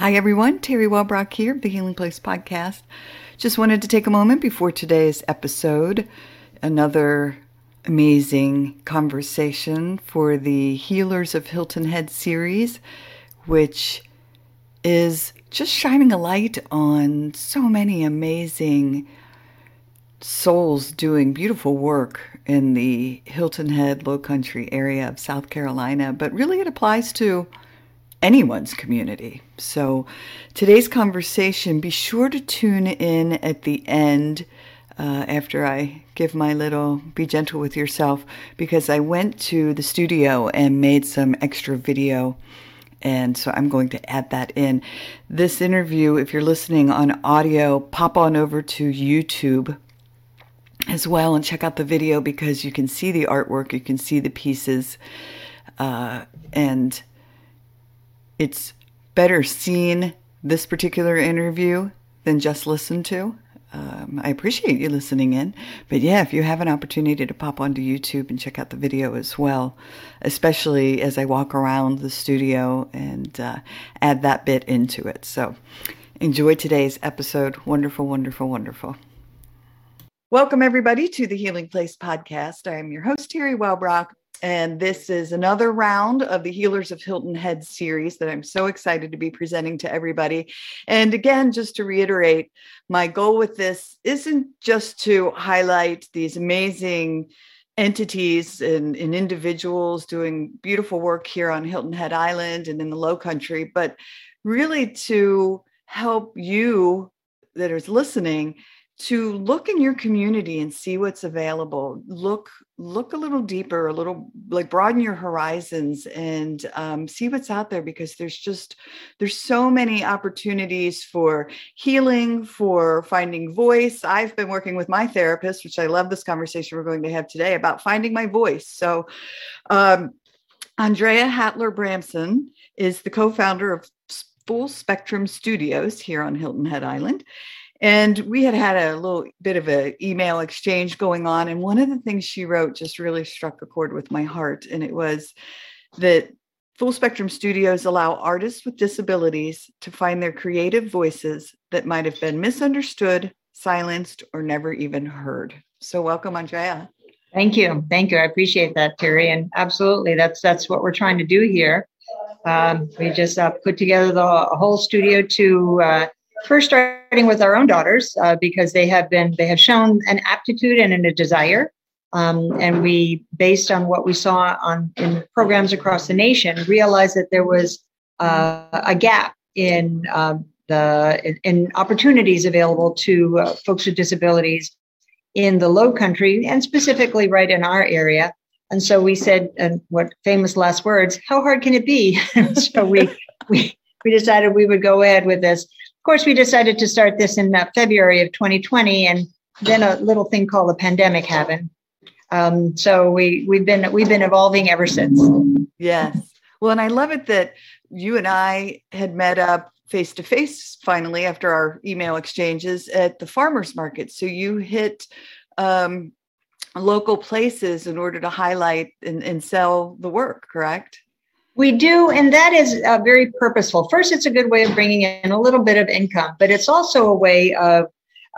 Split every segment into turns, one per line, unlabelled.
Hi, everyone. Terry Wellbrock here, the Healing Place Podcast. Just wanted to take a moment before today's episode, another amazing conversation for the Healers of Hilton Head series, which is just shining a light on so many amazing souls doing beautiful work in the Hilton Head Low Country area of South Carolina, but really it applies to anyone's community. So, today's conversation, be sure to tune in at the end uh, after I give my little be gentle with yourself because I went to the studio and made some extra video. And so I'm going to add that in. This interview, if you're listening on audio, pop on over to YouTube as well and check out the video because you can see the artwork, you can see the pieces, uh, and it's better seen this particular interview than just listened to. Um, I appreciate you listening in. But yeah, if you have an opportunity to pop onto YouTube and check out the video as well, especially as I walk around the studio and uh, add that bit into it. So enjoy today's episode. Wonderful, wonderful, wonderful. Welcome, everybody, to the Healing Place podcast. I am your host, Terry Wellbrock. And this is another round of the Healers of Hilton Head series that I'm so excited to be presenting to everybody. And again, just to reiterate, my goal with this isn't just to highlight these amazing entities and, and individuals doing beautiful work here on Hilton Head Island and in the Low Country, but really to help you that is listening to look in your community and see what's available. Look look a little deeper a little like broaden your horizons and um, see what's out there because there's just there's so many opportunities for healing for finding voice. I've been working with my therapist which i love this conversation we're going to have today about finding my voice. So um, andrea hattler bramson is the co-founder of full spectrum studios here on hilton head island and we had had a little bit of an email exchange going on. And one of the things she wrote just really struck a chord with my heart. And it was that Full Spectrum Studios allow artists with disabilities to find their creative voices that might have been misunderstood, silenced, or never even heard. So, welcome, Andrea.
Thank you, thank you. I appreciate that, Terry. And absolutely, that's that's what we're trying to do here. Um, we just uh, put together the whole studio to uh, first starting with our own daughters uh, because they have been they have shown an aptitude and a desire. Um, and we based on what we saw on in programs across the nation realized that there was uh, a gap in um, the in, in, opportunities available to uh, folks with disabilities in the low country and specifically right in our area. And so we said and what famous last words how hard can it be? So we we we decided we would go ahead with this of course, we decided to start this in uh, February of 2020, and then a little thing called a pandemic happened. Um, so we we've been we've been evolving ever since.
Yes. Well, and I love it that you and I had met up face to face finally after our email exchanges at the farmers market. So you hit um, local places in order to highlight and, and sell the work, correct?
We do, and that is uh, very purposeful. First, it's a good way of bringing in a little bit of income, but it's also a way of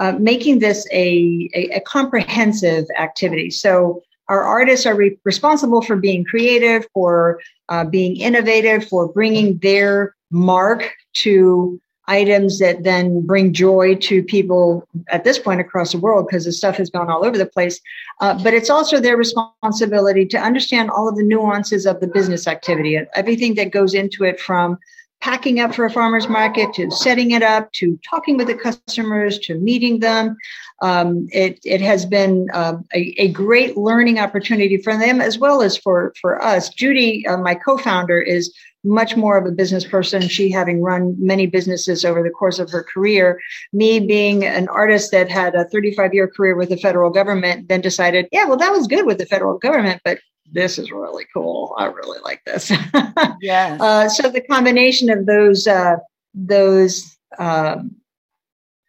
uh, making this a, a, a, comprehensive activity. So, our artists are re- responsible for being creative, for uh, being innovative, for bringing their mark to items that then bring joy to people at this point across the world because the stuff has gone all over the place. Uh, but it's also their responsibility to understand all of the nuances of the business activity, everything that goes into it from packing up for a farmer's market to setting it up to talking with the customers to meeting them. Um, it, it has been uh, a, a, great learning opportunity for them as well as for, for us. Judy, uh, my co founder, is much more of a business person, she having run many businesses over the course of her career. Me being an artist that had a 35 year career with the federal government, then decided, yeah, well, that was good with the federal government, but this is really cool. I really like this.
yeah.
Uh, so the combination of those, uh, those, um,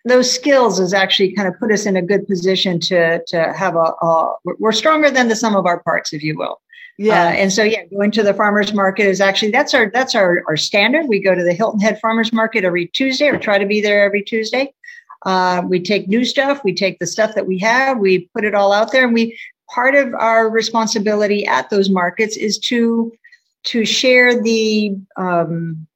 those skills has actually kind of put us in a good position to to have a, a we're stronger than the sum of our parts, if you will. Yeah. Uh, and so yeah, going to the farmers market is actually that's our that's our our standard. We go to the Hilton Head Farmers Market every Tuesday, or try to be there every Tuesday. Uh, we take new stuff, we take the stuff that we have, we put it all out there, and we part of our responsibility at those markets is to to share the um,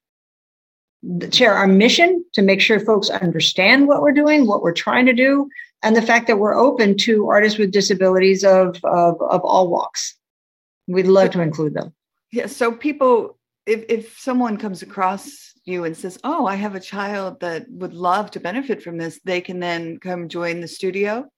share our mission to make sure folks understand what we're doing, what we're trying to do, and the fact that we're open to artists with disabilities of of, of all walks. We'd love to include them.
Yeah. So people, if if someone comes across you and says, "Oh, I have a child that would love to benefit from this," they can then come join the studio.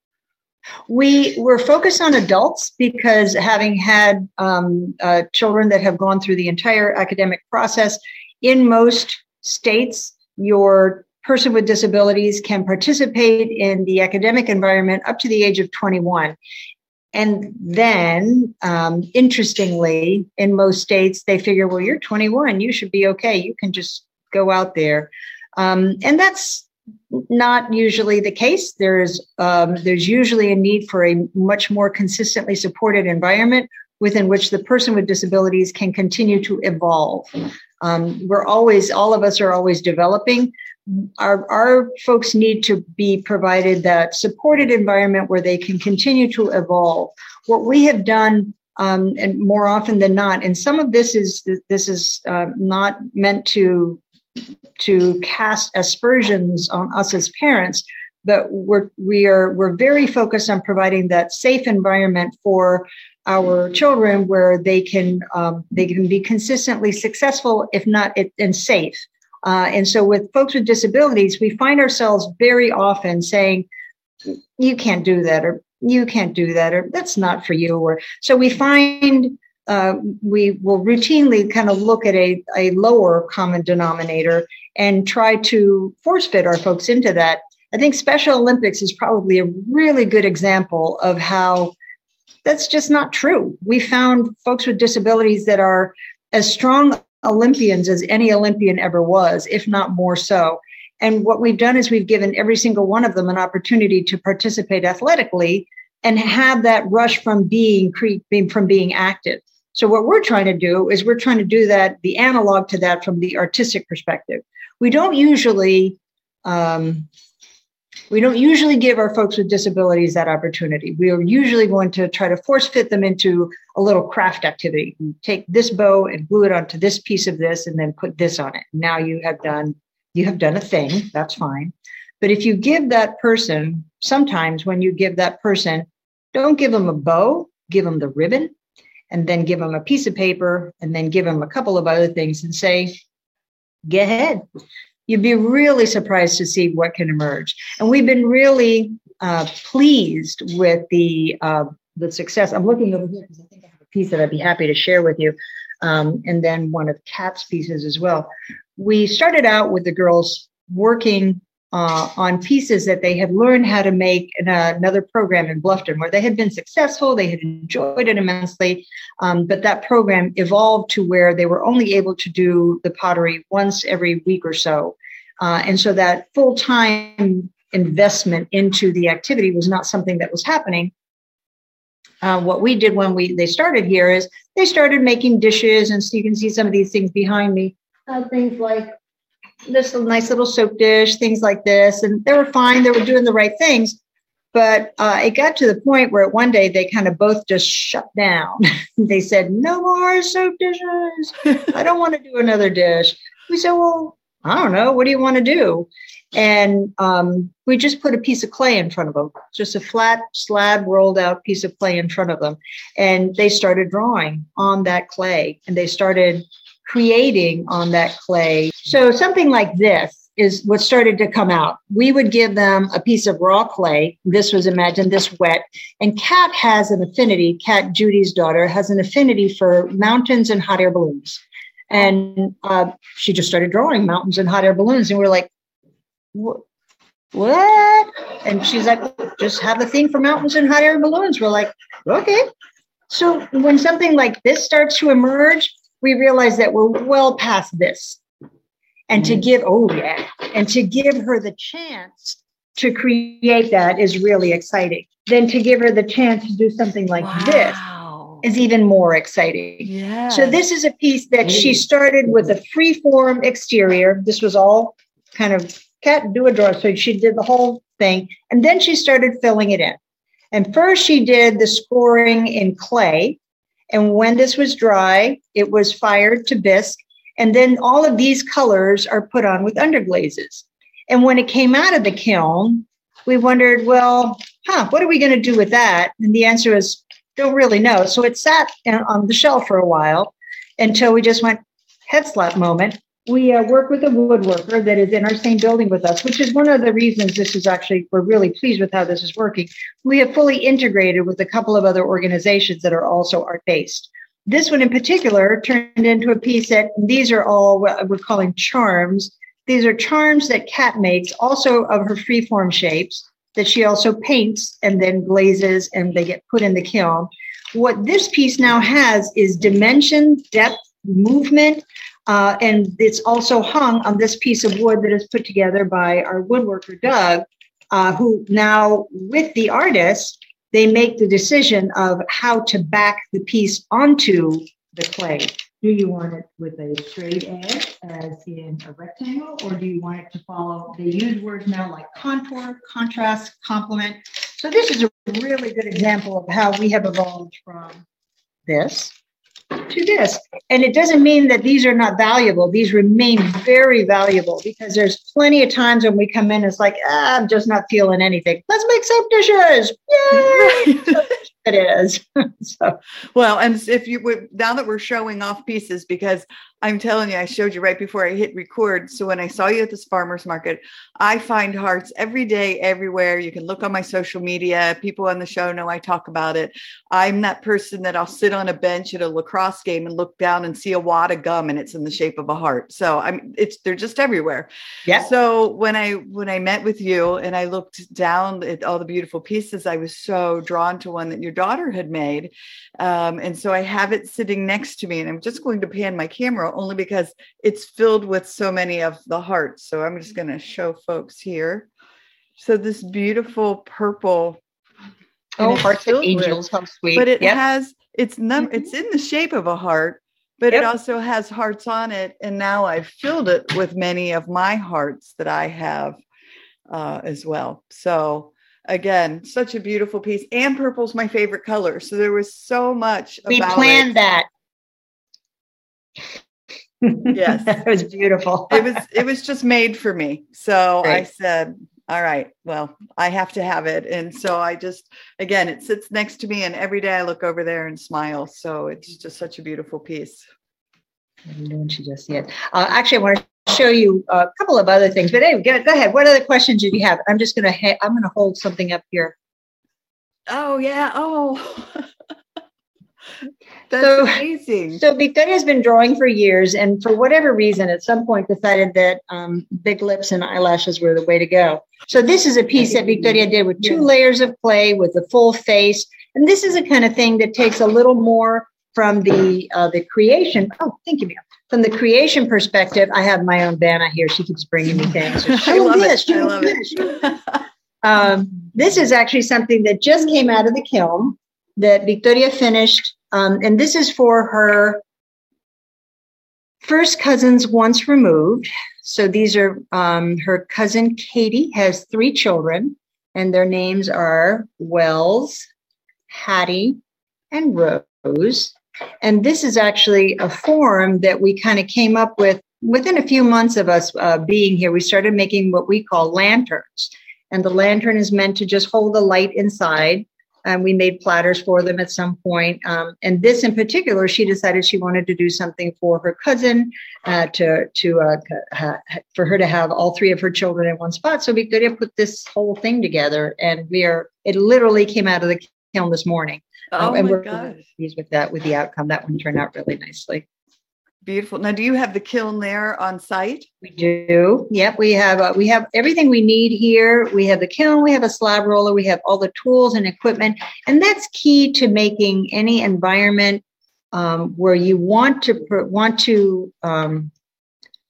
We were focused on adults because having had um, uh, children that have gone through the entire academic process, in most states, your person with disabilities can participate in the academic environment up to the age of 21. And then, um, interestingly, in most states, they figure, well, you're 21, you should be okay. You can just go out there. Um, and that's not usually the case. There's um, there's usually a need for a much more consistently supported environment within which the person with disabilities can continue to evolve. Um, we're always, all of us are always developing, our, our folks need to be provided that supported environment where they can continue to evolve. What we have done, um, and more often than not, and some of this is this is uh, not meant to to cast aspersions on us as parents, but we're we are we're very focused on providing that safe environment for our children where they can um, they can be consistently successful, if not and safe. Uh, and so with folks with disabilities, we find ourselves very often saying, you can't do that, or you can't do that, or that's not for you. Or so we find uh, we will routinely kind of look at a, a lower common denominator and try to force fit our folks into that. I think Special Olympics is probably a really good example of how that's just not true. We found folks with disabilities that are as strong Olympians as any Olympian ever was, if not more so. And what we've done is we've given every single one of them an opportunity to participate athletically and have that rush from being from being active. So what we're trying to do is we're trying to do that the analog to that from the artistic perspective. We don't usually um, we don't usually give our folks with disabilities that opportunity. We are usually going to try to force fit them into a little craft activity. You take this bow and glue it onto this piece of this and then put this on it. Now you have done you have done a thing. That's fine. But if you give that person, sometimes when you give that person, don't give them a bow, give them the ribbon, and then give them a piece of paper, and then give them a couple of other things and say, get ahead you'd be really surprised to see what can emerge. And we've been really uh, pleased with the uh, the success. I'm looking over here because I think I have a piece that I'd be happy to share with you, um, and then one of Kat's pieces as well. We started out with the girls working uh, on pieces that they had learned how to make in a, another program in Bluffton, where they had been successful, they had enjoyed it immensely, um, but that program evolved to where they were only able to do the pottery once every week or so. Uh, and so that full time investment into the activity was not something that was happening. Uh, what we did when we they started here is they started making dishes, and so you can see some of these things behind me. Uh, things like this nice little soap dish, things like this, and they were fine. They were doing the right things, but uh, it got to the point where one day they kind of both just shut down. they said, "No more soap dishes. I don't want to do another dish." We said, "Well, I don't know. What do you want to do? And um, we just put a piece of clay in front of them, just a flat slab rolled out piece of clay in front of them. And they started drawing on that clay and they started creating on that clay. So something like this is what started to come out. We would give them a piece of raw clay. This was imagine this wet. And Kat has an affinity, Kat Judy's daughter has an affinity for mountains and hot air balloons. And uh, she just started drawing mountains and hot air balloons. And we are like, what? And she's like, just have a thing for mountains and hot air balloons. We're like, okay. So when something like this starts to emerge, we realize that we're well past this. And to mm-hmm. give, oh yeah, and to give her the chance to create that is really exciting. Then to give her the chance to do something like wow. this is even more exciting.
Yeah.
So this is a piece that she started with a free form exterior. This was all kind of cat do a drawer. So she did the whole thing. And then she started filling it in. And first she did the scoring in clay. And when this was dry, it was fired to bisque. And then all of these colors are put on with underglazes. And when it came out of the kiln, we wondered, well, huh, what are we going to do with that? And the answer is, don't really know. So it sat on the shelf for a while until we just went head slap moment. We uh, work with a woodworker that is in our same building with us, which is one of the reasons this is actually, we're really pleased with how this is working. We have fully integrated with a couple of other organizations that are also art based. This one in particular turned into a piece that these are all what we're calling charms. These are charms that Kat makes, also of her freeform shapes that she also paints and then glazes and they get put in the kiln. What this piece now has is dimension, depth, movement, uh, and it's also hung on this piece of wood that is put together by our woodworker, Doug, uh, who now, with the artist, they make the decision of how to back the piece onto the clay. Do you want it with a straight edge as in a rectangle, or do you want it to follow? They use words now like contour, contrast, complement. So this is a really good example of how we have evolved from this to this. And it doesn't mean that these are not valuable. These remain very valuable because there's plenty of times when we come in, it's like, ah, I'm just not feeling anything. Let's make some dishes. Yay! it is. so.
Well, and if you would, now that we're showing off pieces, because I'm telling you, I showed you right before I hit record. So when I saw you at this farmer's market, I find hearts every day, everywhere. You can look on my social media. People on the show know I talk about it. I'm that person that I'll sit on a bench at a lacrosse game and look down and see a wad of gum and it's in the shape of a heart. So I'm it's they're just everywhere.
Yeah.
So when I when I met with you and I looked down at all the beautiful pieces, I was so drawn to one that your daughter had made. Um, and so I have it sitting next to me and I'm just going to pan my camera only because it's filled with so many of the hearts. So I'm just going to show folks here. So this beautiful purple.
Oh, hearts and angels, how sweet!
But it yep. has it's num mm-hmm. it's in the shape of a heart, but yep. it also has hearts on it. And now I've filled it with many of my hearts that I have uh, as well. So again, such a beautiful piece. And purple's my favorite color. So there was so much.
We planned
it.
that
yes
it was beautiful
it was it was just made for me so i said all right well i have to have it and so i just again it sits next to me and every day i look over there and smile so it's just such a beautiful piece
don't you just it uh, actually i want to show you a couple of other things but anyway go, go ahead what other questions do you have i'm just gonna ha- i'm gonna hold something up here
oh yeah oh That's so, amazing.
So Victoria has been drawing for years, and for whatever reason, at some point decided that um, big lips and eyelashes were the way to go. So this is a piece that Victoria did with two yeah. layers of clay with a full face, and this is a kind of thing that takes a little more from the uh, the creation. Oh, thank you, ma'am. From the creation perspective, I have my own Vanna here. She keeps bringing me things.
I love this. it. I love it.
um, this is actually something that just came out of the kiln that Victoria finished um, and this is for her first cousins once removed. So these are um, her cousin Katie has three children, and their names are Wells, Hattie, and Rose. And this is actually a form that we kind of came up with within a few months of us uh, being here. We started making what we call lanterns. And the lantern is meant to just hold the light inside. And we made platters for them at some point. Um, and this in particular, she decided she wanted to do something for her cousin uh, to to uh, for her to have all three of her children in one spot. So we could have put this whole thing together, and we are. It literally came out of the kiln this morning.
Oh um,
and
my
we're
gosh.
pleased with that, with the outcome. That one turned out really nicely.
Beautiful. Now, do you have the kiln there on site?
We do. Yep, we have uh, we have everything we need here. We have the kiln, we have a slab roller, we have all the tools and equipment, and that's key to making any environment um, where you want to want to um,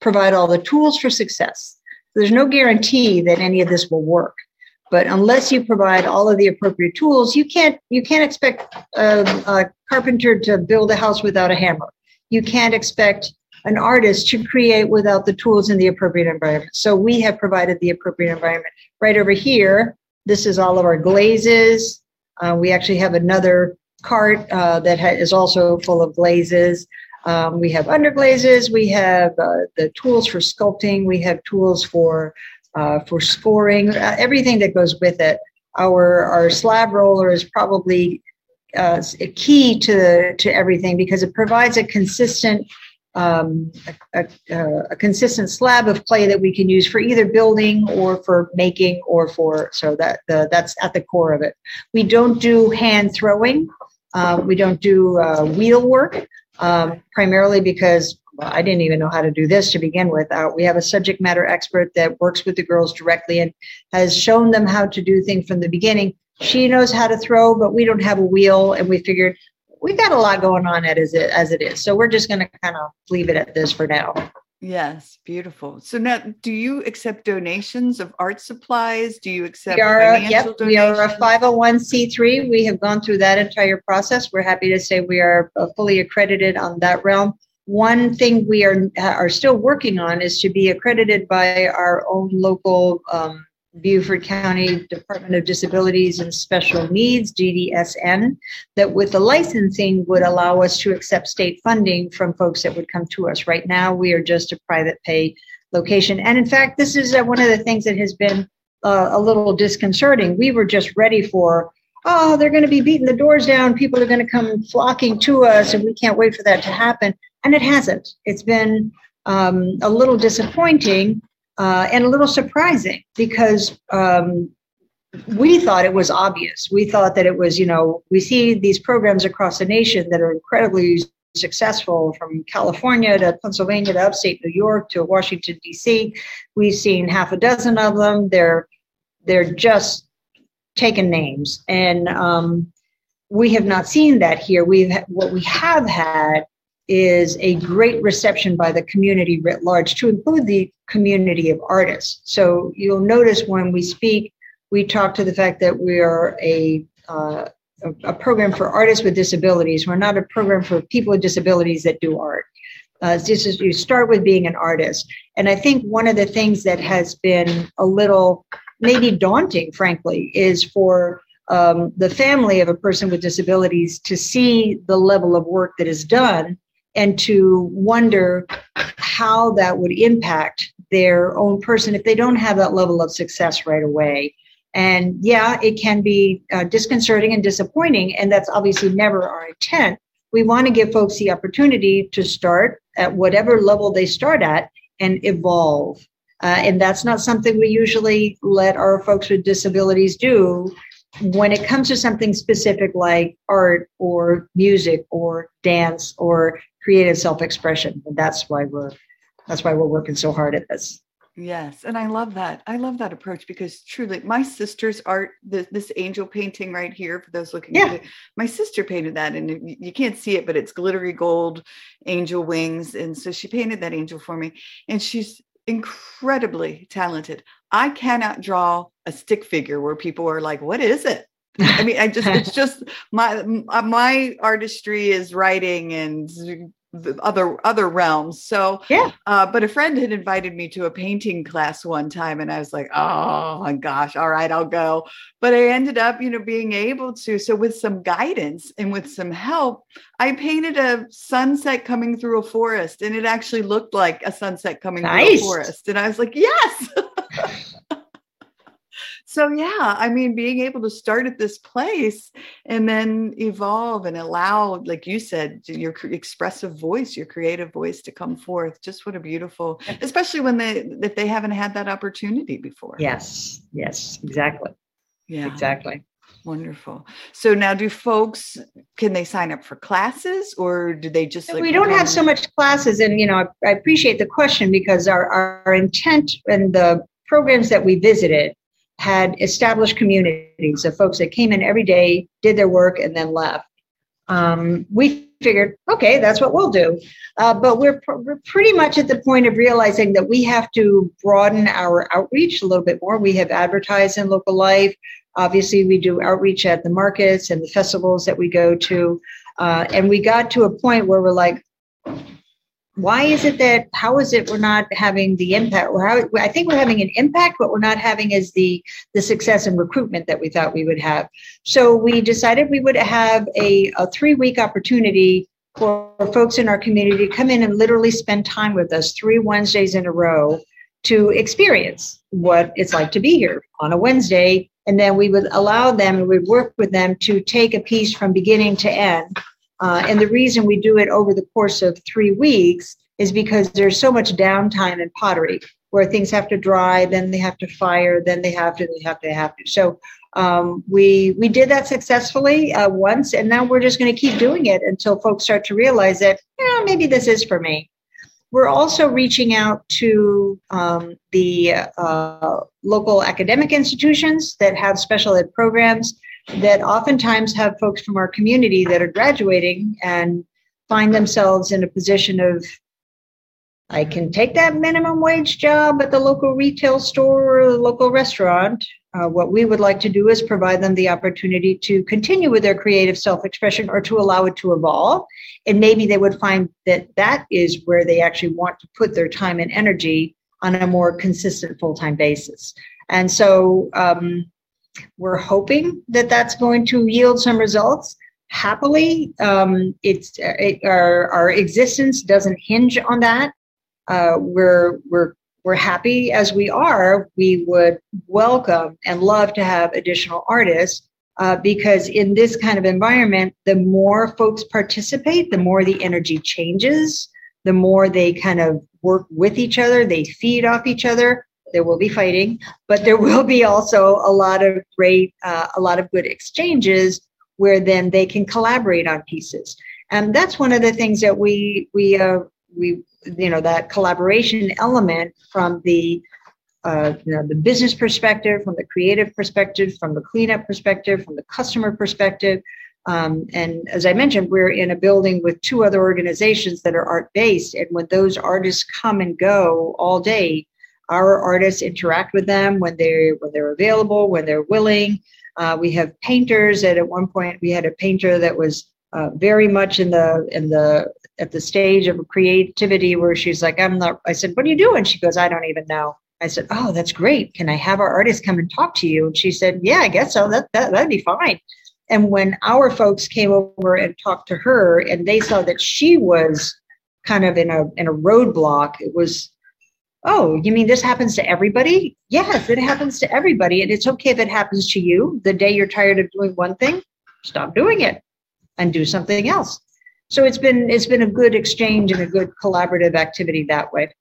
provide all the tools for success. There's no guarantee that any of this will work, But unless you provide all of the appropriate tools, you can't you can't expect a, a carpenter to build a house without a hammer. You can't expect an artist to create without the tools in the appropriate environment. So we have provided the appropriate environment. Right over here, this is all of our glazes. Uh, we actually have another cart uh, that ha- is also full of glazes. Um, we have underglazes. We have uh, the tools for sculpting. We have tools for uh, for scoring. Uh, everything that goes with it. Our our slab roller is probably uh, key to to everything because it provides a consistent um, a, a, a, consistent slab of clay that we can use for either building or for making or for so that the, that's at the core of it. We don't do hand throwing. Uh, we don't do uh, wheel work um, primarily because well, I didn't even know how to do this to begin with. Uh, we have a subject matter expert that works with the girls directly and has shown them how to do things from the beginning. She knows how to throw, but we don't have a wheel, and we figured we got a lot going on as it as it is. So we're just going to kind of leave it at this for now.
Yes, beautiful. So now, do you accept donations of art supplies? Do you accept
we are, financial yep, donations? We are a 501c3. We have gone through that entire process. We're happy to say we are uh, fully accredited on that realm. One thing we are are still working on is to be accredited by our own local um, Beaufort County Department of Disabilities and Special Needs, DDSN, that with the licensing would allow us to accept state funding from folks that would come to us. Right now, we are just a private pay location. And in fact, this is uh, one of the things that has been uh, a little disconcerting. We were just ready for, oh, they're going to be beating the doors down. People are going to come flocking to us, and we can't wait for that to happen. And it hasn't. It's been um, a little disappointing uh, and a little surprising because um, we thought it was obvious. We thought that it was, you know, we see these programs across the nation that are incredibly successful from California to Pennsylvania to upstate New York to Washington D.C. We've seen half a dozen of them. They're they're just taking names, and um, we have not seen that here. We've what we have had is a great reception by the community writ large, to include the community of artists. So you'll notice when we speak, we talk to the fact that we are a uh, a, program for artists with disabilities. We're not a program for people with disabilities that do art. Uh, this is you start with being an artist, and I think one of the things that has been a little maybe daunting, frankly, is for um, the family of a person with disabilities to see the level of work that is done and to wonder how that would impact their own person if they don't have that level of success right away. And yeah, it can be uh, disconcerting and disappointing, and that's obviously never our intent. We want to give folks the opportunity to start at whatever level they start at and evolve. Uh, and that's not something we usually let our folks with disabilities do when it comes to something specific like art or music or dance or creative self-expression. And that's why we're that's why we're working so hard at this.
Yes and i love that. I love that approach because truly my sister's art this, this angel painting right here for those looking
yeah.
at it my sister painted that and you can't see it but it's glittery gold angel wings and so she painted that angel for me and she's incredibly talented. I cannot draw a stick figure where people are like what is it? I mean, I just it's just my my artistry is writing and other other realms. So
yeah.
Uh, but a friend had invited me to a painting class one time, and I was like, oh my gosh, all right, I'll go. But I ended up, you know, being able to. So with some guidance and with some help, I painted a sunset coming through a forest, and it actually looked like a sunset coming nice. through a forest. And I was like, yes. so yeah i mean being able to start at this place and then evolve and allow like you said your expressive voice your creative voice to come forth. Just what a beautiful especially when they if they haven't had that opportunity before.
Yes yes exactly.
Yeah.
Exactly.
Wonderful. So now, do folks can they sign up for classes, or do they just?
Like, we don't have so much classes, and you know, I, I appreciate the question because our our intent and the programs that we visited had established communities of folks that came in every day, did their work, and then left. Um, we figured, okay, that's what we'll do. Uh, but we're, pr- we're pretty much at the point of realizing that we have to broaden our outreach a little bit more. We have advertised in local life. Obviously, we do outreach at the markets and the festivals that we go to. Uh, and we got to a point where we're like, why is it that how is it we're not having the impact? How i think we're having an impact but we're not having as the the success in recruitment that we thought we would have. So we decided we would have a, a three week opportunity for folks in our community to come in and literally spend time with us three wednesdays in a row to experience what it's like to be here on a wednesday. And then we would allow them and we'd work with them to take a piece from beginning to end uh, and the reason we do it over the course of three weeks is because there's so much downtime in pottery where things have to dry, then they have to fire, then they have to, they have to, they have to. So um, we we did that successfully uh, once, and now we're just going to keep doing it until folks start to realize that yeah, maybe this is for me. We're also reaching out to um, the uh, local academic institutions that have special ed programs that oftentimes have folks from our community that are graduating and find themselves in a position of I can take that minimum wage job at the local retail store or the local restaurant. Uh, what we would like to do is provide them the opportunity to continue with their creative self expression or to allow it to evolve. And maybe they would find that that is where they actually want to put their time and energy on a more consistent full time basis. And so um, we're hoping that that's going to yield some results. Happily, um, it's it, our our existence doesn't hinge on that. Uh, we're we're we're happy as we are. We would welcome and love to have additional artists uh, because in this kind of environment, the more folks participate, the more the energy changes, the more they kind of work with each other, they feed off each other there will be fighting, but there will be also a lot of great, uh, a lot of good exchanges where then they can collaborate on pieces. And that's one of the things that we we uh, we you know that collaboration element from the uh, you know the business perspective, from the creative perspective, from the cleanup perspective, from the customer perspective. Um, and as I mentioned, we're in a building with two other organizations that are art based. And when those artists come and go all day, our artists interact with them when they're when they're available, when they're willing. Uh, we have painters that at one point we had a painter that was uh, very much in the in the at the stage of creativity where she's like, I'm not. I said, What are you doing? She goes, I don't even know. I said, Oh, that's great. Can I have our artist come and talk to you? And she said, Yeah, I guess so. That, that that'd be fine. And when our folks came over and talked to her, and they saw that she was kind of in a in a roadblock, it was Oh, you mean this happens to everybody? Yes, it happens to everybody. And it's okay if it happens to you. The day you're tired of doing one thing, stop doing it and do something else. So it's been it's been a good exchange and a good collaborative activity that way.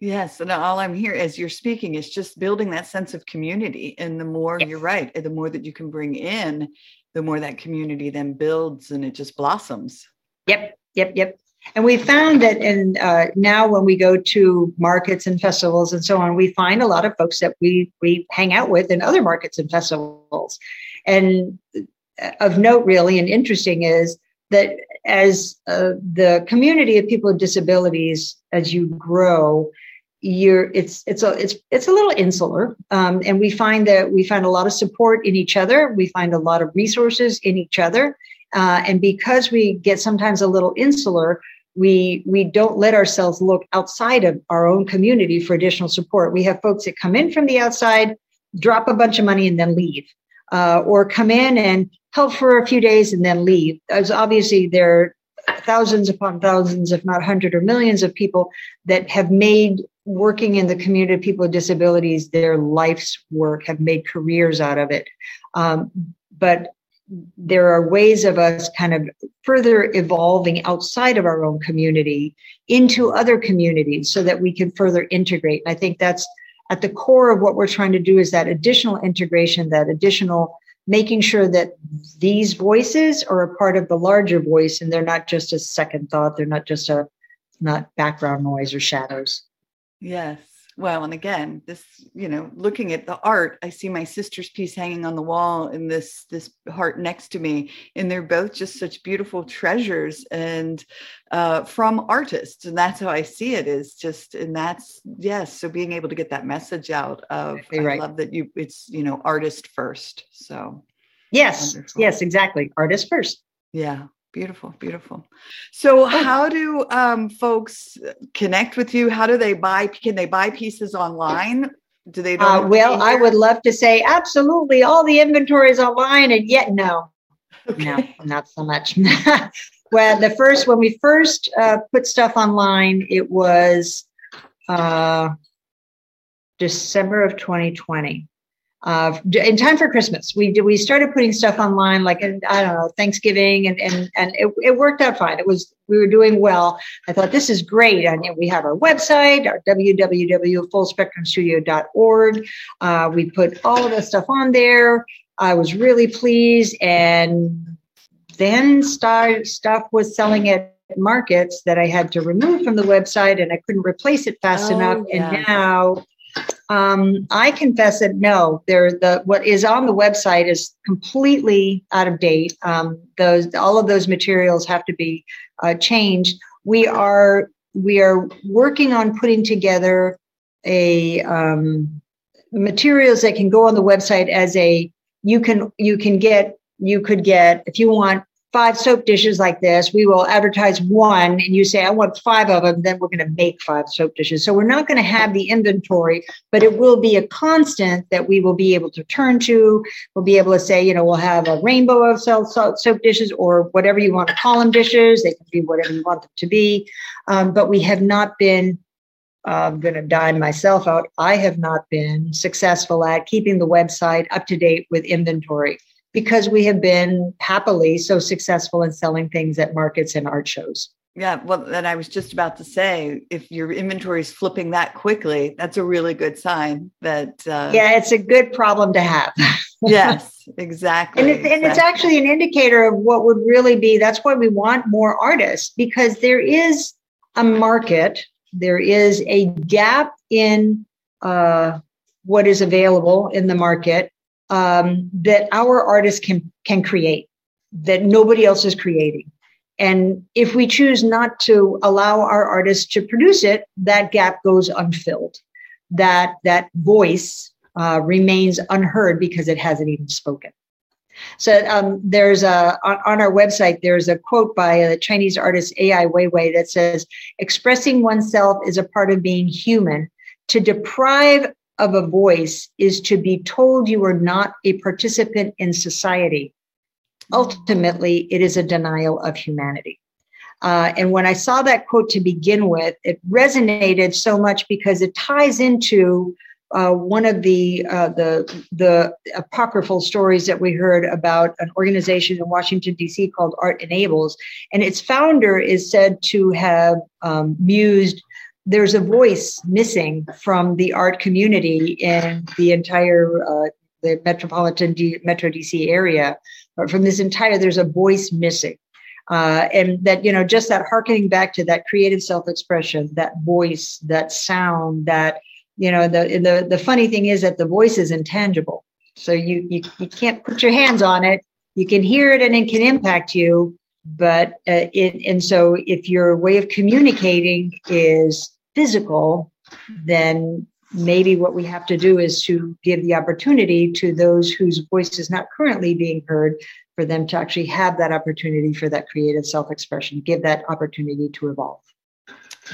Yes, and all I'm here as you're speaking is just building that sense of community. And the more yes. you're right, the more that you can bring in, the more that community then builds and it just blossoms.
Yep, yep, yep. And we found that in uh, now when we go to markets and festivals and so on, we find a lot of folks that we we hang out with in other markets and festivals. And uh, of note, really, and interesting is that as uh, the community of people with disabilities, as you grow, you're it's it's a it's it's a little insular, um, and we find that we find a lot of support in each other. We find a lot of resources in each other. Uh, and because we get sometimes a little insular, we we don't let ourselves look outside of our own community for additional support. We have folks that come in from the outside, drop a bunch of money, and then leave, uh, or come in and help for a few days and then leave. As obviously there are thousands upon thousands, if not hundreds or millions, of people that have made working in the community of people with disabilities their life's work, have made careers out of it. Um, but there are ways of us kind of further evolving outside of our own community into other communities so that we can further integrate. And I think that's at the core of what we're trying to do is that additional integration, that additional making sure that these voices are a part of the larger voice and they're not just a second thought, they're not just a not background noise or shadows.
Yes. Well and again this you know looking at the art i see my sister's piece hanging on the wall and this this heart next to me and they're both just such beautiful treasures and uh, from artists and that's how i see it is just and that's yes so being able to get that message out of i love that you it's you know artist first so.
Yes yes exactly artist first.
Yeah Beautiful, beautiful. So, oh. how do um, folks connect with you? How do they buy? Can they buy pieces online? Do they?
Uh, well, I would love to say absolutely. All the inventory is online, and yet no, okay. no, not so much. well, the first when we first uh, put stuff online, it was uh, December of 2020 uh, in time for Christmas. We we started putting stuff online like I don't know Thanksgiving and and and it, it worked out fine. It was we were doing well. I thought this is great. And we have our website, our www.fullspectrumstudio.org. Uh, we put all of the stuff on there. I was really pleased, and then start, stuff was selling at markets that I had to remove from the website, and I couldn't replace it fast oh, enough. Yeah. And now um, I confess that no, there the what is on the website is completely out of date. Um, those all of those materials have to be uh, changed. We are we are working on putting together a um, materials that can go on the website as a you can you can get you could get if you want five soap dishes like this. We will advertise one, and you say, I want five of them. Then we're going to make five soap dishes. So we're not going to have the inventory, but it will be a constant that we will be able to turn to. We'll be able to say, you know, we'll have a rainbow of soap dishes or whatever you want to call them dishes. They can be whatever you want them to be. Um, but we have not been I'm going to dime myself out. I have not been successful at keeping the website up to date with inventory because we have been happily so successful in selling things at markets and art shows.
Yeah, well, and I was just about to say, if your inventory is flipping that quickly, that's a really good sign that.
Uh, yeah, it's a good problem to have.
yes, exactly.
And,
it,
exactly. it's actually an indicator of what would really be. That's why we want more artists because there is a market, there is a gap in uh, what is available in the market um, that our artists can can create that nobody else is creating. And if we choose not to allow our artists to produce it, that gap goes unfilled. That that voice uh, remains unheard because it hasn't even spoken. So um, there's a on, on, our website there's a quote by a Chinese artist Ai Weiwei that says, "Expressing oneself is a part of being human. To deprive of a voice is to be told you are not a participant in society. Ultimately, it is a denial of humanity. Uh, and when I saw that quote to begin with, it resonated so much because it ties into uh, one of the uh, the the apocryphal stories that we heard about an organization in Washington D.C. called Art Enables, and its founder is said to have um, mused there's a voice missing from the art community in the entire uh, the metropolitan D, metro DC area. From this entire, there's a voice missing. Uh, and that you know just that harkening back to that creative self-expression that voice that sound that you know the the the funny thing is that the voice is intangible so you you, you can't put your hands on it you can hear it and it can impact you but uh, it, and so if your way of communicating is physical then maybe what we have to do is to give the opportunity to those whose voice is not currently being heard for them to actually have that opportunity for that creative self-expression give that opportunity to evolve.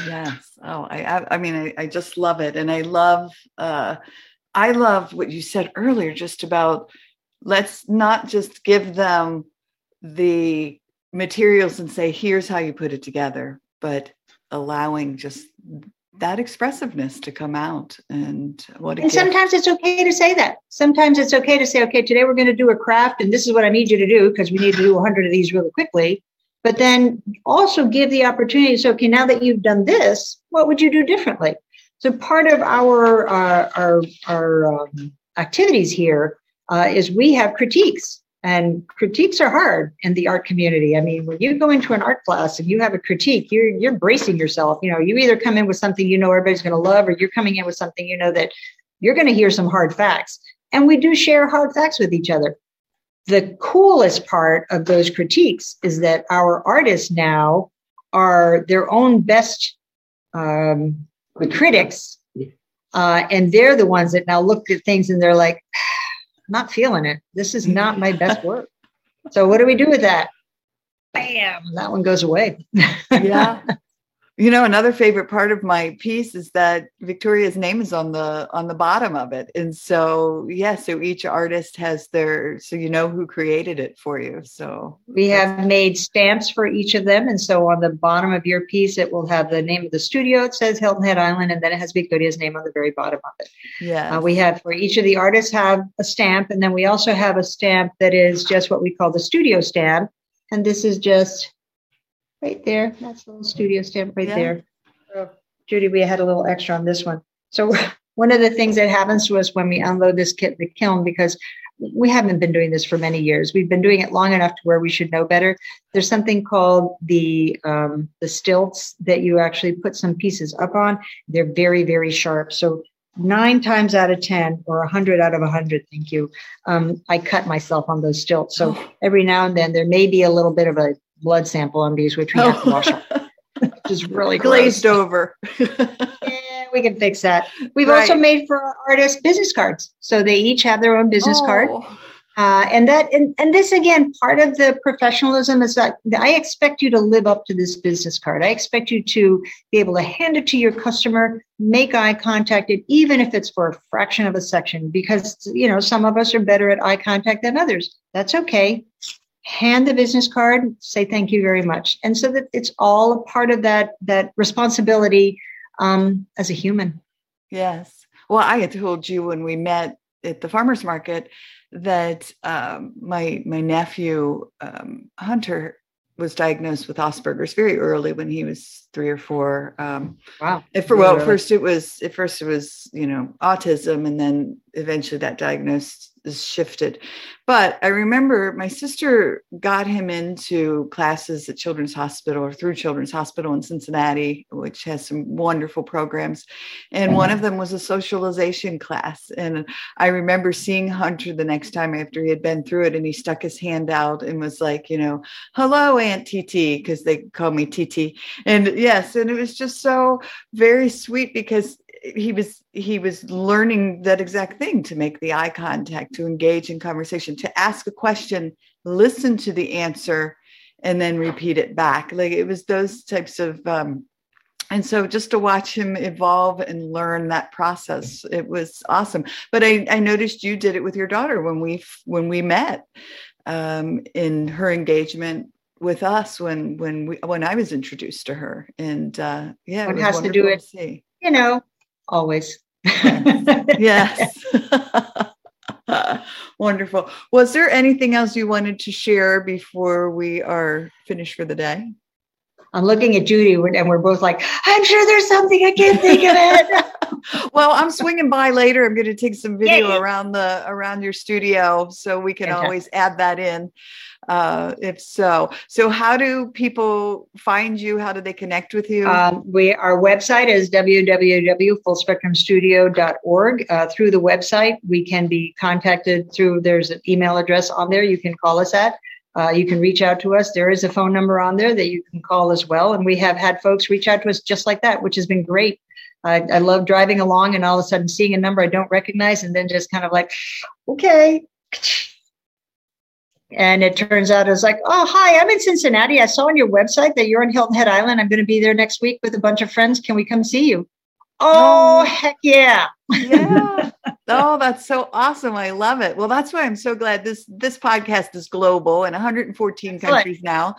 Yes. Oh i i mean i, I just love it. And i love uh i love what you said earlier just about let's not just give them the materials and say, here's how you put it together, but allowing just that expressiveness to come out and what
and sometimes it's okay to say that. Sometimes it's okay to say okay today we're going to do a craft and this is what i need you to do because we need to do 100 of these really quickly. But then also give the opportunity so okay now that you've done this what would you do differently? So part of our uh, our our um, activities here uh, is we have critiques And critiques are hard in the art community. I mean, when you go into an art class and you have a critique, you're you're bracing yourself. You know, you either come in with something you know everybody's going to love, or you're coming in with something you know that you're going to hear some hard facts. And we do share hard facts with each other. The coolest part of those critiques is that our artists now are their own best um, critics, uh, and they're the ones that now look at things and they're like, "Not feeling it. This is not my best work." So what do we do with that? Bam! That one goes away.
yeah. You know, another favorite part of my piece is that Victoria's name is on the on the bottom of it. And so, yeah, so each artist has their so you know who created it for you. So
we have made stamps for each of them. And so on the bottom of your piece, it will have the name of the studio. It says Hilton Head Island, and then it has Victoria's name on the very bottom of it.
Yeah. Uh,
we have for each of the artists have a stamp, and then we also have a stamp that is just what we call the studio stamp. And this is just right there. That's a little studio stamp right yeah. there. Judy, we had a little extra on this one. So one of the things that happens to us when we unload this kit, the kiln, because we haven't been doing this for many years. We've been doing it long enough to where we should know better. There's something called the um, the stilts that you actually put some pieces up on. They're very very sharp. So nine times out of ten, or a hundred out of a hundred, thank you. Um, I cut myself on those stilts. So oh. every now and then there may be a little bit of a blood sample on these, which we have to wash which is really
glazed gross. over.
yeah, we can fix that. We've right. also made for our artists business cards, so they each have their own business oh. card. Uh, and that and, and this again part of the professionalism is that i expect you to live up to this business card i expect you to be able to hand it to your customer make eye contact it even if it's for a fraction of a section because you know some of us are better at eye contact than others that's okay hand the business card, say thank you very much. And so that it's all a part of that that responsibility um, as a human.
Yes. Well, I had told you when we met at the farmers market that um, my my nephew um, Hunter was diagnosed with Asperger's very early when he was three or four. Um,
wow!
For well, at first it was at first it was you know autism, and then eventually that diagnosis shifted. But I remember my sister got him into classes at Children's Hospital or through Children's Hospital in Cincinnati, which has some wonderful programs. And one of them was a socialization class. And I remember seeing Hunter the next time after he had been through it, and he stuck his hand out and was like, you know, hello, Aunt TT, because they call me TT. And yes, and it was just so very sweet because he was he was learning that exact thing to make the eye contact to engage in conversation to ask a question listen to the answer and then repeat it back. Like it was those types of um, and so just to watch him evolve and learn that process it was awesome. But i, I noticed you did it with your daughter when we when we met um, in her engagement with us when when we when i was introduced to her. And uh yeah
one has to do it to you know always.
yes. Wonderful. Was there anything else you wanted to share before we are finished for the day?
I'm looking at Judy and we're both like, I'm sure there's something I can't think of
it. well, I'm swinging by later. I'm going to take some video Yay. around the around your studio so we can always add that in uh, if so. So, how do people find you? How do they connect with you?
Um, we our website is www.fullspectrumstudio.org. Uh, through the website, we can be contacted through. There's an email address on there. You can call us at. Uh, you can reach out to us. There is a phone number on there that you can call as well. And we have had folks reach out to us just like that, which has been great. I, I love driving along and all of a sudden seeing a number I don't recognize and then just kind of like, okay, and it turns out it's like, oh, hi, I'm in Cincinnati. I saw on your website that you're on Hilton Head Island. I'm going to be there next week with a bunch of friends. Can we come see you? Oh, heck yeah.
yeah. Oh, that's so awesome. I love it. Well, that's why I'm so glad this this podcast is global in 114 Excellent. countries now.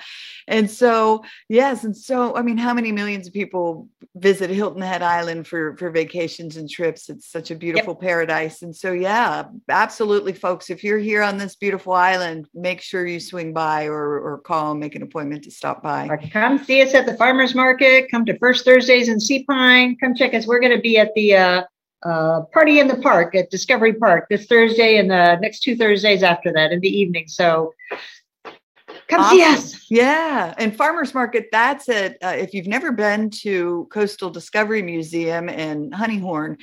And so, yes, and so I mean, how many millions of people visit Hilton Head Island for for vacations and trips? It's such a beautiful yep. paradise. And so, yeah, absolutely folks, if you're here on this beautiful island, make sure you swing by or or call and make an appointment to stop by.
Or come see us at the farmers market, come to First Thursdays in Sea Pine, come check us. We're going to be at the uh uh, party in the park at Discovery Park this Thursday and the next two Thursdays after that in the evening. So come awesome. see us.
Yeah. And Farmers Market, that's it. Uh, if you've never been to Coastal Discovery Museum in Honeyhorn,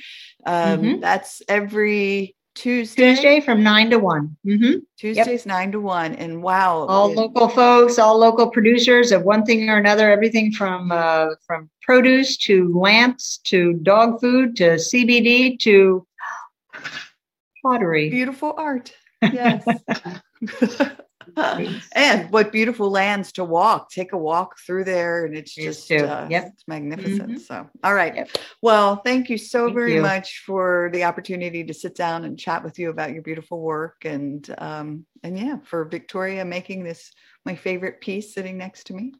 um, mm-hmm. that's every Tuesday.
Tuesday from nine to one.
Mm-hmm. Tuesdays yep. nine to one, and wow,
all it, local folks, all local producers of one thing or another. Everything from uh, from produce to lamps to dog food to CBD to pottery.
Beautiful art. Yes. and what beautiful lands to walk. Take a walk through there, and it's just uh, yep. it's magnificent. Mm-hmm. So, all right. Yep. Well, thank you so thank very you. much for the opportunity to sit down and chat with you about your beautiful work, and um, and yeah, for Victoria making this my favorite piece sitting next to me.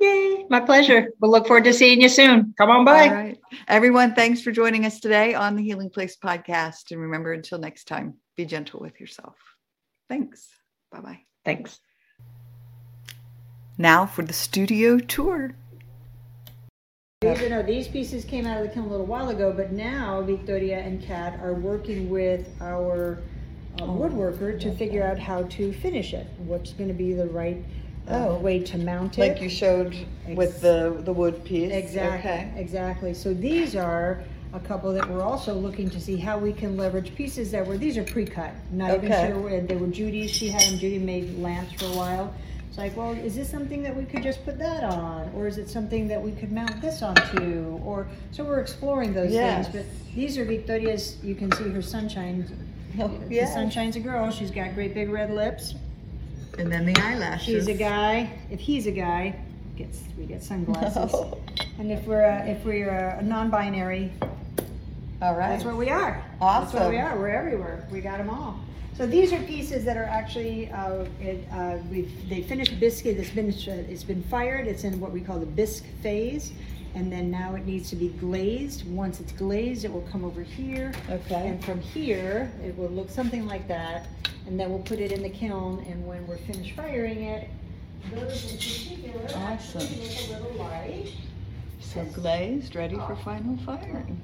Yay, my pleasure. We'll look forward to seeing you soon. Come on by.
All right. Everyone, thanks for joining us today on the Healing Place podcast. And remember, until next time, be gentle with yourself. Thanks. Bye bye.
Thanks.
Now for the studio tour.
You know, these pieces came out of the kiln a little while ago, but now Victoria and Kat are working with our uh, oh, woodworker to figure out how to finish it. What's going to be the right uh, oh, way to mount it?
Like you showed with the the wood piece.
Exactly. Okay. Exactly. So these are a couple that we're also looking to see how we can leverage pieces that were, these are pre-cut. Not even sure, where- they were Judy's, she had them, Judy made lamps for a while. It's like, well, is this something that we could just put that on? Or is it something that we could mount this onto? Or, so we're exploring those Yes. things. But these are Victoria's, you can see her sunshine. Oh, The sunshine's a girl, she's got great big red lips.
And then the eyelashes.
She's a guy, if he's a guy, gets, we get sunglasses. And if we're, a- if we're a non-binary,
all right.
That's where we are.
Awesome.
That's where we are. We're everywhere. We got them all. So these are pieces that are actually uh, it, uh, we've they finished biscuit. It's been it's been fired. It's in what we call the bisque phase, and then now it needs to be glazed. Once it's glazed, it will come over here.
Okay.
And from here, it will look something like that, and then we'll put it in the kiln. And when we're finished firing it, those in particular awesome. look a little light.
So glazed, ready for final firing.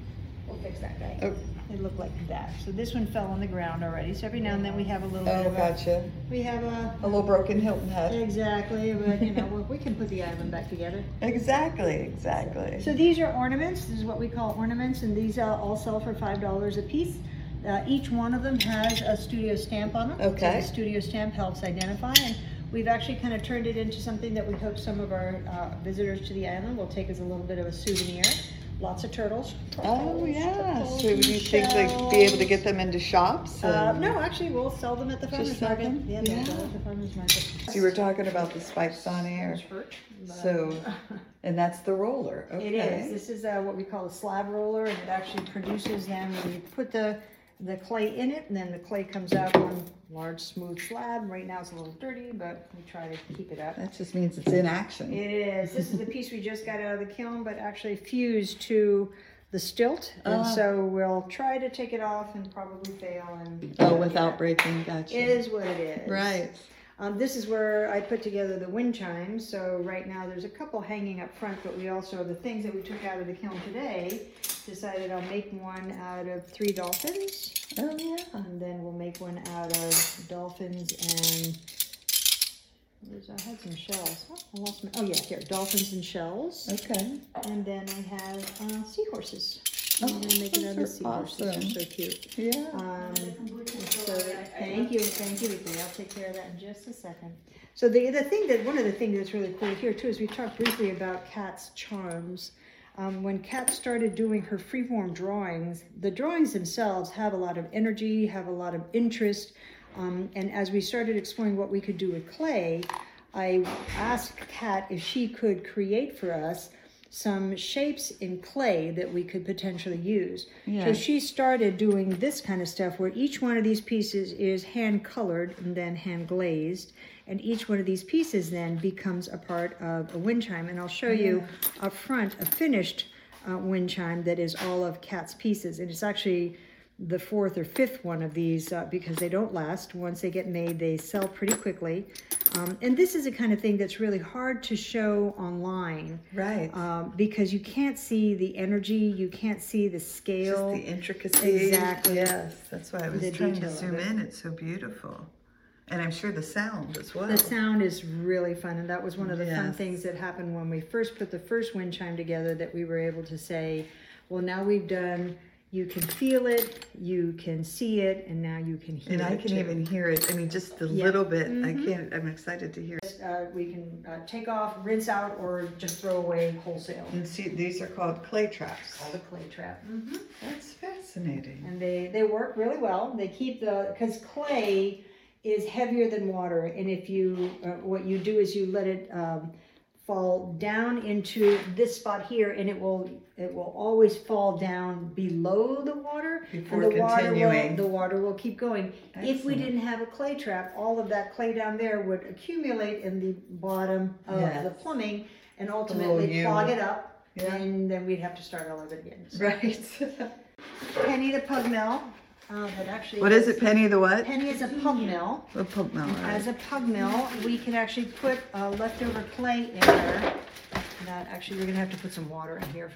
We'll fix that guy. Oh. It looked like that. So this one fell on the ground already. So every now and then we have a little
oh,
bit of
gotcha.
a, we have a
a little broken Hilton head.
Exactly, but you know we can put the island back together.
Exactly, exactly.
So, so these are ornaments. This is what we call ornaments, and these uh, all sell for five dollars a piece. Uh, each one of them has a studio stamp on them.
Okay.
So the studio stamp helps identify and. We've actually kind of turned it into something that we hope some of our uh, visitors to the island will take as a little bit of a souvenir. Lots of turtles.
Oh, yeah. So would you think like be able to get them into shops?
Uh, no, actually, we'll sell them at the farmer's market. Yeah, yeah. at the farmer's market.
You were talking about the spikes on air. So, and that's the roller. Okay.
It is. This is uh, what we call a slab roller, and it actually produces them. When you put the the clay in it, and then the clay comes out one large smooth slab. Right now it's a little dirty, but we try to keep it up.
That just means it's in action.
It is. This is the piece we just got out of the kiln, but actually fused to the stilt, and uh, so we'll try to take it off and probably fail. And
oh, without breaking, gotcha.
It is what it is.
Right.
Um, this is where I put together the wind chimes. So right now there's a couple hanging up front, but we also, have the things that we took out of the kiln today, decided I'll make one out of three dolphins.
Oh yeah.
And then we'll make one out of dolphins and, I had some shells. Oh, I lost my, oh yeah, here, dolphins and shells.
Okay.
And then I have uh, seahorses. I'm gonna make of seahorses. They're so cute.
Yeah.
Um, so thank you, thank you, Vicky. I'll take care of that in just a second. So the the thing that one of the things that's really cool here too is we talked briefly about Kat's charms. Um, when Kat started doing her freeform drawings, the drawings themselves have a lot of energy, have a lot of interest. Um, and as we started exploring what we could do with clay, I asked Kat if she could create for us some shapes in clay that we could potentially use. So she started doing this kind of stuff where each one of these pieces is hand colored and then hand glazed. And each one of these pieces then becomes a part of a wind chime. And I'll show yeah. you up front a finished uh, wind chime that is all of Kat's pieces. And it's actually the fourth or fifth one of these uh, because they don't last. Once they get made, they sell pretty quickly. Um, and this is a kind of thing that's really hard to show online.
Right.
Um, because you can't see the energy, you can't see the scale.
Just the intricacy.
Exactly.
Yes, that's why I was trying to zoom
it.
in. It's so beautiful. And I'm sure the sound as well.
The sound is really fun, and that was one of the fun things that happened when we first put the first wind chime together. That we were able to say, "Well, now we've done. You can feel it, you can see it, and now you can hear it.
and
it."
I can
too."
even hear it. I mean, just a
Yeah.
little bit. I
Mhm.
can't. I'm excited to hear. it.
Uh, we can uh, take off, rinse out, or just throw away wholesale.
And see, these are called clay traps.
All the clay trap. hmm
That's fascinating.
and they they work really well. They keep the because clay is heavier than water, and if you uh, what you do is you let it um, fall down into this spot here, and it will it will always fall down below the water,
Before
and the water
continuing.
will the water will keep going. If we
Excellent.
didn't have a clay trap, all of that clay down there would accumulate in the bottom of
Yes.
the plumbing and oh, ultimately
U.
clog it up.
Yeah.
And then we'd have to start all over again. So
Right.
Penny the pug mill. Uh, that actually
what is it, Penny the what?
Penny is a pug mill.
A pulp mill. right.
As a pug mill, we can actually put uh, leftover clay in there. That actually, we're gonna have to put some water in here.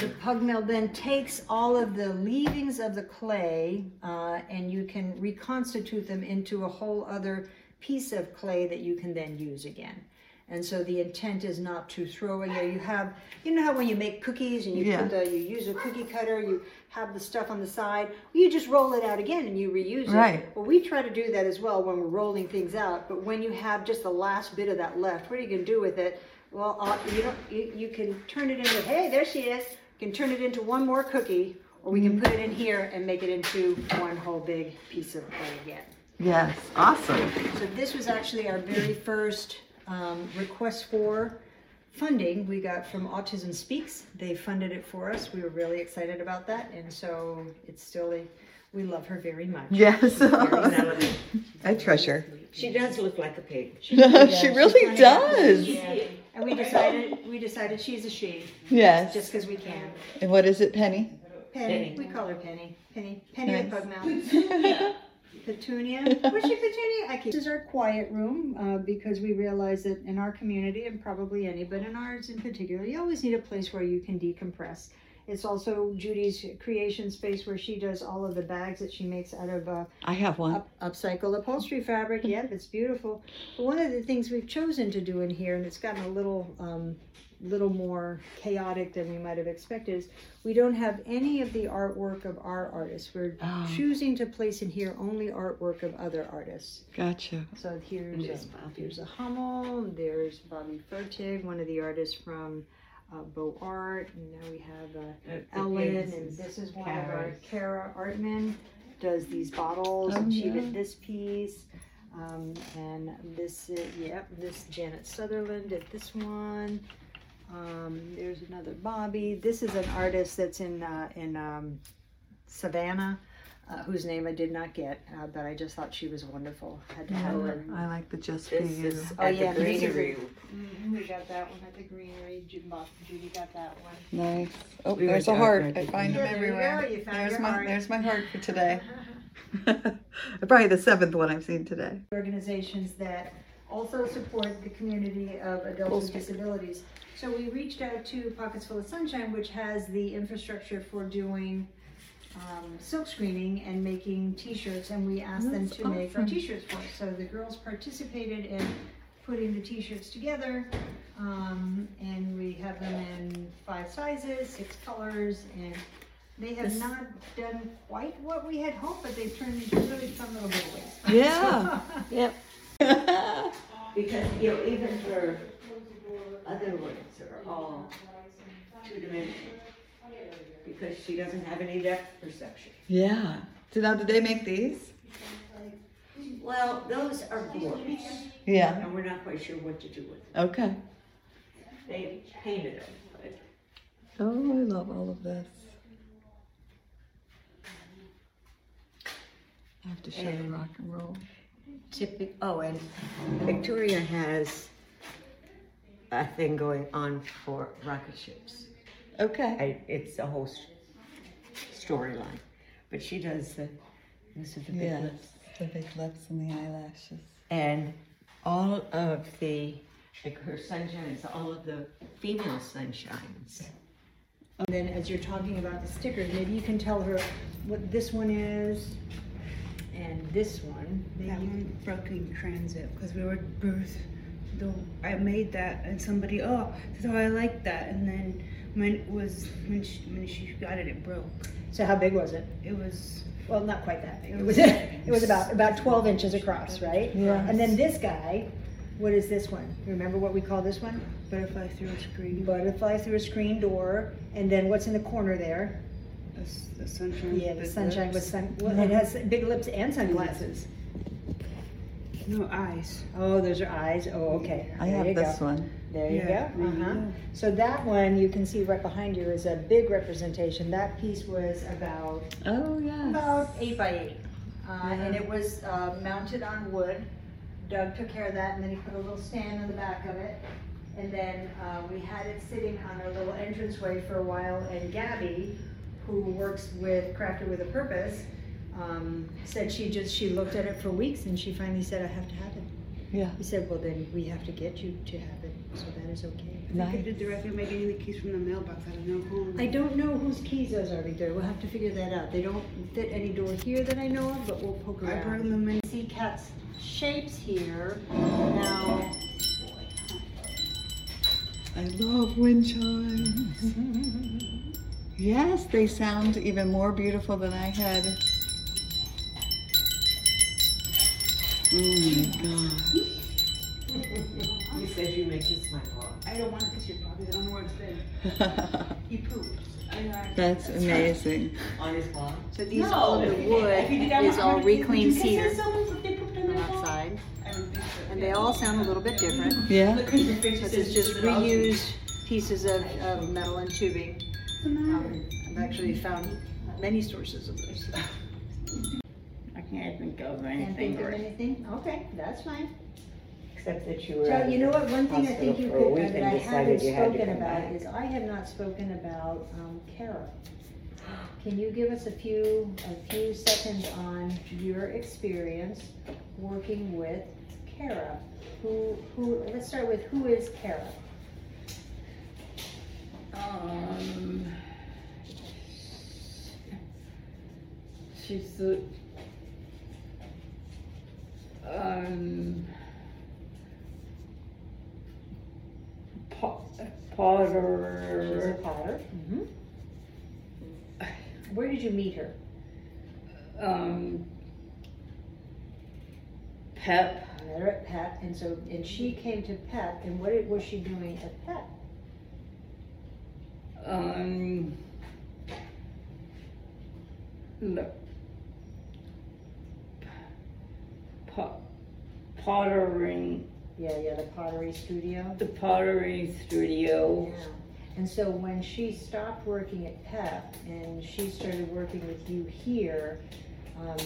The pug mill then takes all of the leavings of the clay, uh, and you can reconstitute them into a whole other piece of clay that you can then use again. And so the intent is not to throw away. You have, you know how when you make cookies and you
Yeah.
put the, you use a cookie cutter, you have the stuff on the side, you just roll it out again and you reuse it.
Right.
Well, we try to do that as well when we're rolling things out. But when you have just the last bit of that left, what are you going to do with it? Well, uh, you don't. You, you can turn it into. Hey, there she is. You can turn it into one more cookie, or we can put it in here and make it into one whole big piece of clay again.
Yes. Awesome.
So this was actually our very first um, request for funding we got from Autism Speaks. They funded it for us. We were really excited about that, and so it's still a. We love her very much.
Yes.
Melody.
I treasure.
She does look like a pig.
she
does.
really
She's
does.
Yeah. And we decided we decided she's a she,
Yes.
just because we can.
And what is it, Penny?
Penny,
Penny.
we call her Penny. Penny, Penny
Nice.
the pug mouth. Petunia, was she Petunia? I keep. This is our quiet room uh, because we realize that in our community and probably any, but in ours in particular, you always need a place where you can decompress. It's also Judy's creation space where she does all of the bags that she makes out of uh,
I have one.
up, upcycle upholstery fabric. Yep, it's beautiful. But one of the things we've chosen to do in here, and it's gotten a little, um, little more chaotic than we might have expected, is we don't have any of the artwork of our artists. We're
Oh.
choosing to place in here only artwork of other artists.
Gotcha.
So here's
Yes,
a, here's a Hummel. There's Bobby Fertig, one of the artists from uh, Beau Art. And now we have uh,
The- the
Ellen,
pigs
and this is one of our Kara Artman does these bottles,
Oh,
and she
yeah.
did this piece. Um, and this, is, yep, this Janet Sutherland did this one. Um, there's another Bobby. This is an artist that's in uh, in um, Savannah, uh, whose name I did not get, uh, but I just thought she was wonderful. Had to have her.
I like the just for
This
you.
is
Oh,
at
yeah,
the
this is a-
greenery.
Mhm, we got that one at the greenery. Judy, Judy got that one.
Nice. Oh,
We
there's
went
a heart. I
Market.
find them
Yeah, there you
everywhere.
go. You found
There's
your
my
heart.
there's my heart for today. Probably the seventh one I've seen today.
organizations that also support the community of adults with disabilities. So we reached out to Pockets Full of Sunshine, which has the infrastructure for doing um, silk screening and making T-shirts, and we asked them
That's
to make
awesome.
T-shirts for us. So the girls participated in putting the T-shirts together, um, and we have them in five sizes, six colors, and they have not done quite what we had hoped, but they've turned into really fun little giveaways.
Yeah.
Yep. Because, you know, even for other ones are all two dimensional. Because she doesn't have any depth perception.
yeah. So now, did they make these?
Well, those are boards,
Yeah.
and we're not quite sure what to do with them.
Okay.
They painted them, but
Oh, I love all of this. I have to show the rock and roll.
Typic, oh, and Victoria has a thing going on for rocket ships.
Okay.
I, it's a whole s- storyline. but she does the, this is the big
Yes,
lips.
the big lips and the eyelashes.
And all of the, like her sunshines, all of the female sunshines.
And then as you're talking about the stickers, maybe you can tell her what this one is and this one. Maybe
That
you-
one broken transit because we were both. The I made that and somebody oh so I like that and then when it was when she when she got it it broke.
So how big was it?
It was
Well, not quite that big. It
It
was,
was-
it was about, about 12 inches across, right?
Yeah.
And then this guy, what is this one? Remember what we call this one?
butterfly through a screen.
Butterfly through a screen door. And then what's in the corner there?
The, s- the sunshine.
Yeah, the
big
sunshine with
lips.
sun, well, it has big lips and sunglasses.
No eyes.
Oh, those are eyes. Oh, okay.
I
There
have this
go.
one.
There you
Yeah,
go.
there
Uh-huh.
go.
So that one you can see right behind you is a big representation. That piece was about
Oh, yes.
about eight by eight. Uh, and it was, uh, mounted on wood. Doug took care of that and then he put a little stand on the back of it. And then, uh, we had it sitting on our little entranceway for a while and Gabby, who works with Crafted with a Purpose, um, said she just, she looked at it for weeks and she finally said, I have to have it.
Yeah.
He said, well, then we have to get you to have it, so that is okay.
I think I did directly make any of the keys from the mailbox. I don't know who.
I don't know whose keys those are, Victoria. We'll have to figure that out. They don't fit any door here that I know of, but we'll poke around.
I
around.
brought them in.
See Kat's shapes here. Now,
I love wind chimes. Yes, they sound even more beautiful than I had. Oh my god.
He says you make his smile laugh.
I don't want it because you probably don't know where it's been. He pooped. I know. I-
That's amazing.
On his lawn?
so these,
No.
all of the wood
If you did, I'm-
is all
gonna- did
reclaimed
you guys
cedar
say someone- they pooped on
from
their lawn?
outside.
I don't think so.
And they all sound a little bit different.
Yeah.
Look at your face.
This
it
is
says
just
pooped
reused pieces of, of metal and tubing.
What's the matter?
Um, I've actually found many sources of this.
I can't think of
Can't
anything.
think of
right.
anything? Okay, that's fine.
Except that you were.
So, you know what, one thing I think you
for a
could,
week
that
and
I
decided
haven't
you had to
spoken
come
about
back.
is I have not spoken about, um, Kara. Can you give us a few, a few seconds on your experience working with Kara? Who, who, let's start with, who is Kara?
Um, she's the um po-
She's a
potter.
potter. Mhm. Where did you meet her?
Um, Pep.
I met her at PEP, and so, and she came to PEP, and what was she doing at PEP?
Um, pot, pottering,
Yeah, yeah, the pottery studio.
the pottery studio.
Yeah. And so when she stopped working at PEP and she started working with you here, um,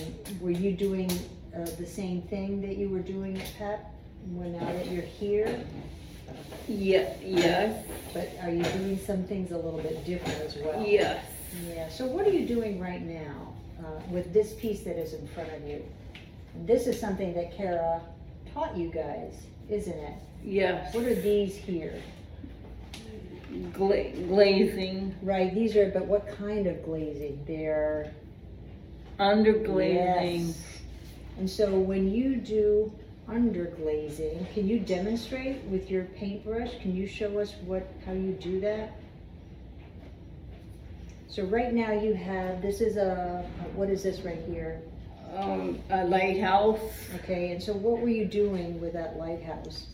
were you doing uh, the same thing that you were doing at PEP? Well, now that you're here,
Yeah, yes,
but are you doing some things a little bit different as well?
yes.
Yeah, so what are you doing right now uh, with this piece that is in front of you? This is something that Kara taught you guys, isn't it?
Yes,
What are these here?
Gla- glazing,
Right, these are, but what kind of glazing? They're
underglazing.
Yes. And so when you do underglazing, can you demonstrate with your paintbrush? Can you show us what, how you do that? So right now you have, this is a, what is this right here?
Um, a lighthouse,
Okay, and so what were you doing with that lighthouse?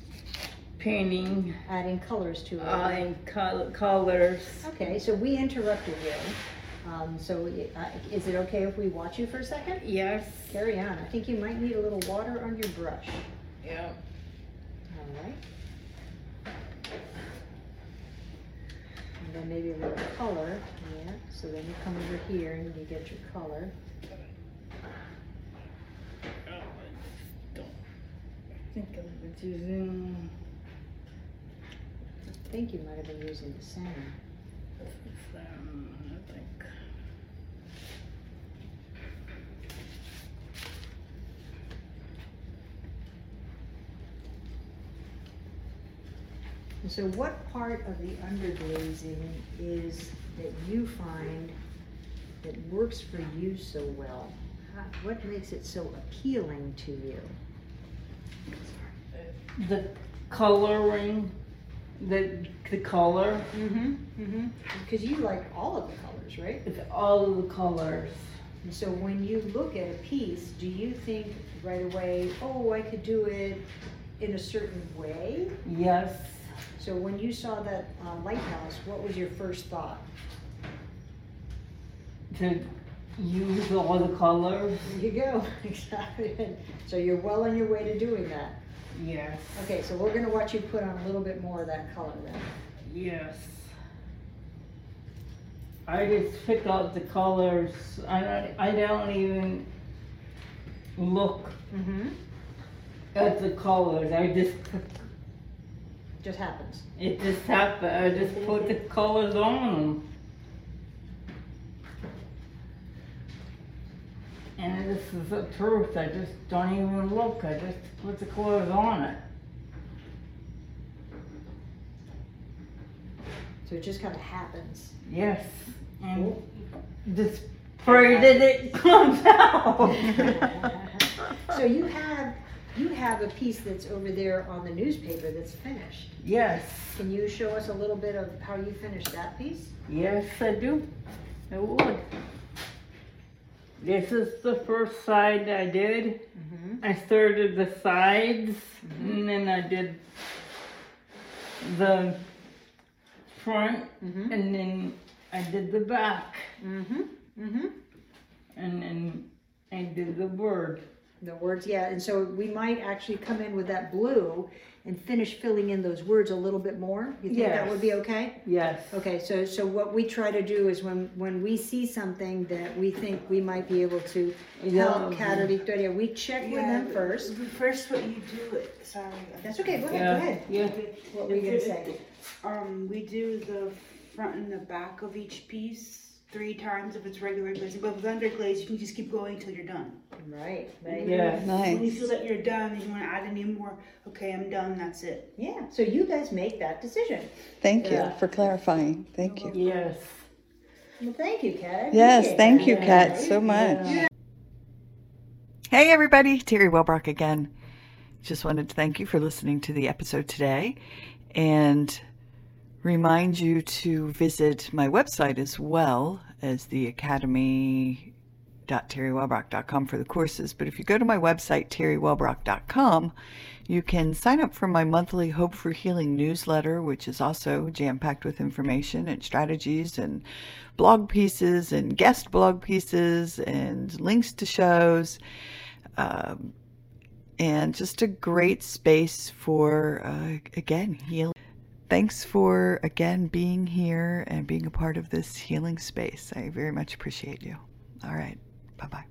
painting,
Adding colors to it?
Adding in col- colors.
Okay, so we interrupted you. Um, so uh, is it okay if we watch you for a second?
Yes,
Carry on. I think you might need a little water on your brush.
yeah.
All right. And then maybe a little color, yeah, so then you come over here and you get your color.
I think I was using,
I think you might have been using the same.
um, I think.
And so what part of the underglazing is that you find that works for you so well? How- What makes it so appealing to you?
The coloring, the the color,
Mm-hmm, mm-hmm. Because you like all of the colors, right?
it's all of the colors.
And so when you look at a piece, do you think right away, oh, I could do it in a certain way?
Yes,
So when you saw that uh, lighthouse, what was your first thought?
to use all the colors.
There you go, exactly. So you're well on your way to doing that.
Yes,
Okay, so we're gonna watch you put on a little bit more of that color then.
yes. I just pick out the colors. I don't. I don't even look
Mm-hmm.
at the colors. I just
Just happens.
it just happened. I just put the colors on them. And this is the truth. I just don't even look. I just put the colors on it.
So it just kind of happens.
Yes. And just pray that it comes out.
So you have, you have a piece that's over there on the newspaper that's finished.
yes.
Can you show us a little bit of how you finished that piece?
Yes, I do. I would. This is the first side I did.
Mm-hmm.
I started the sides and then I did the front
Mm-hmm.
and then I did the back
Mm-hmm. Mm-hmm.
and then I did the bird.
The words, yeah, and so we might actually come in with that blue and finish filling in those words a little bit more. You think that would be okay?
Yes.
Okay, so, so what we try to do is when, when we see something that we think we might be able to help
Yeah.
Kat or Victoria, we check with them first.
First, what you do it. Sorry.
That's okay, go ahead,
Yeah.
go ahead.
Yeah.
What were you gonna say?
Um, we do the front and the back of each piece three times if it's regular glazing. But with underglaze, you can just keep going until you're done.
Right, right.
Yes.
When you feel that you're done and you want to add any more, okay, I'm done. That's it.
Yeah, so you guys make that decision.
Thank you
Yeah.
for clarifying. Thank you.
Yes.
Well, thank you, Kat. I
Yes,
appreciate
thank
that.
you,
Yeah.
Kat, so much.
Yeah.
Hey, everybody, Terri Wellbrock again. Just wanted to thank you for listening to the episode today and remind you to visit my website as well as the academy.terrywellbrock.com for the courses. But if you go to my website, terrywellbrock.com, you can sign up for my monthly Hope for Healing newsletter, which is also jam packed with information and strategies and blog pieces and guest blog pieces and links to shows. Um, and just a great space for, uh, again, healing. Thanks for, again, being here and being a part of this healing space. I very much appreciate you. All right. Bye bye.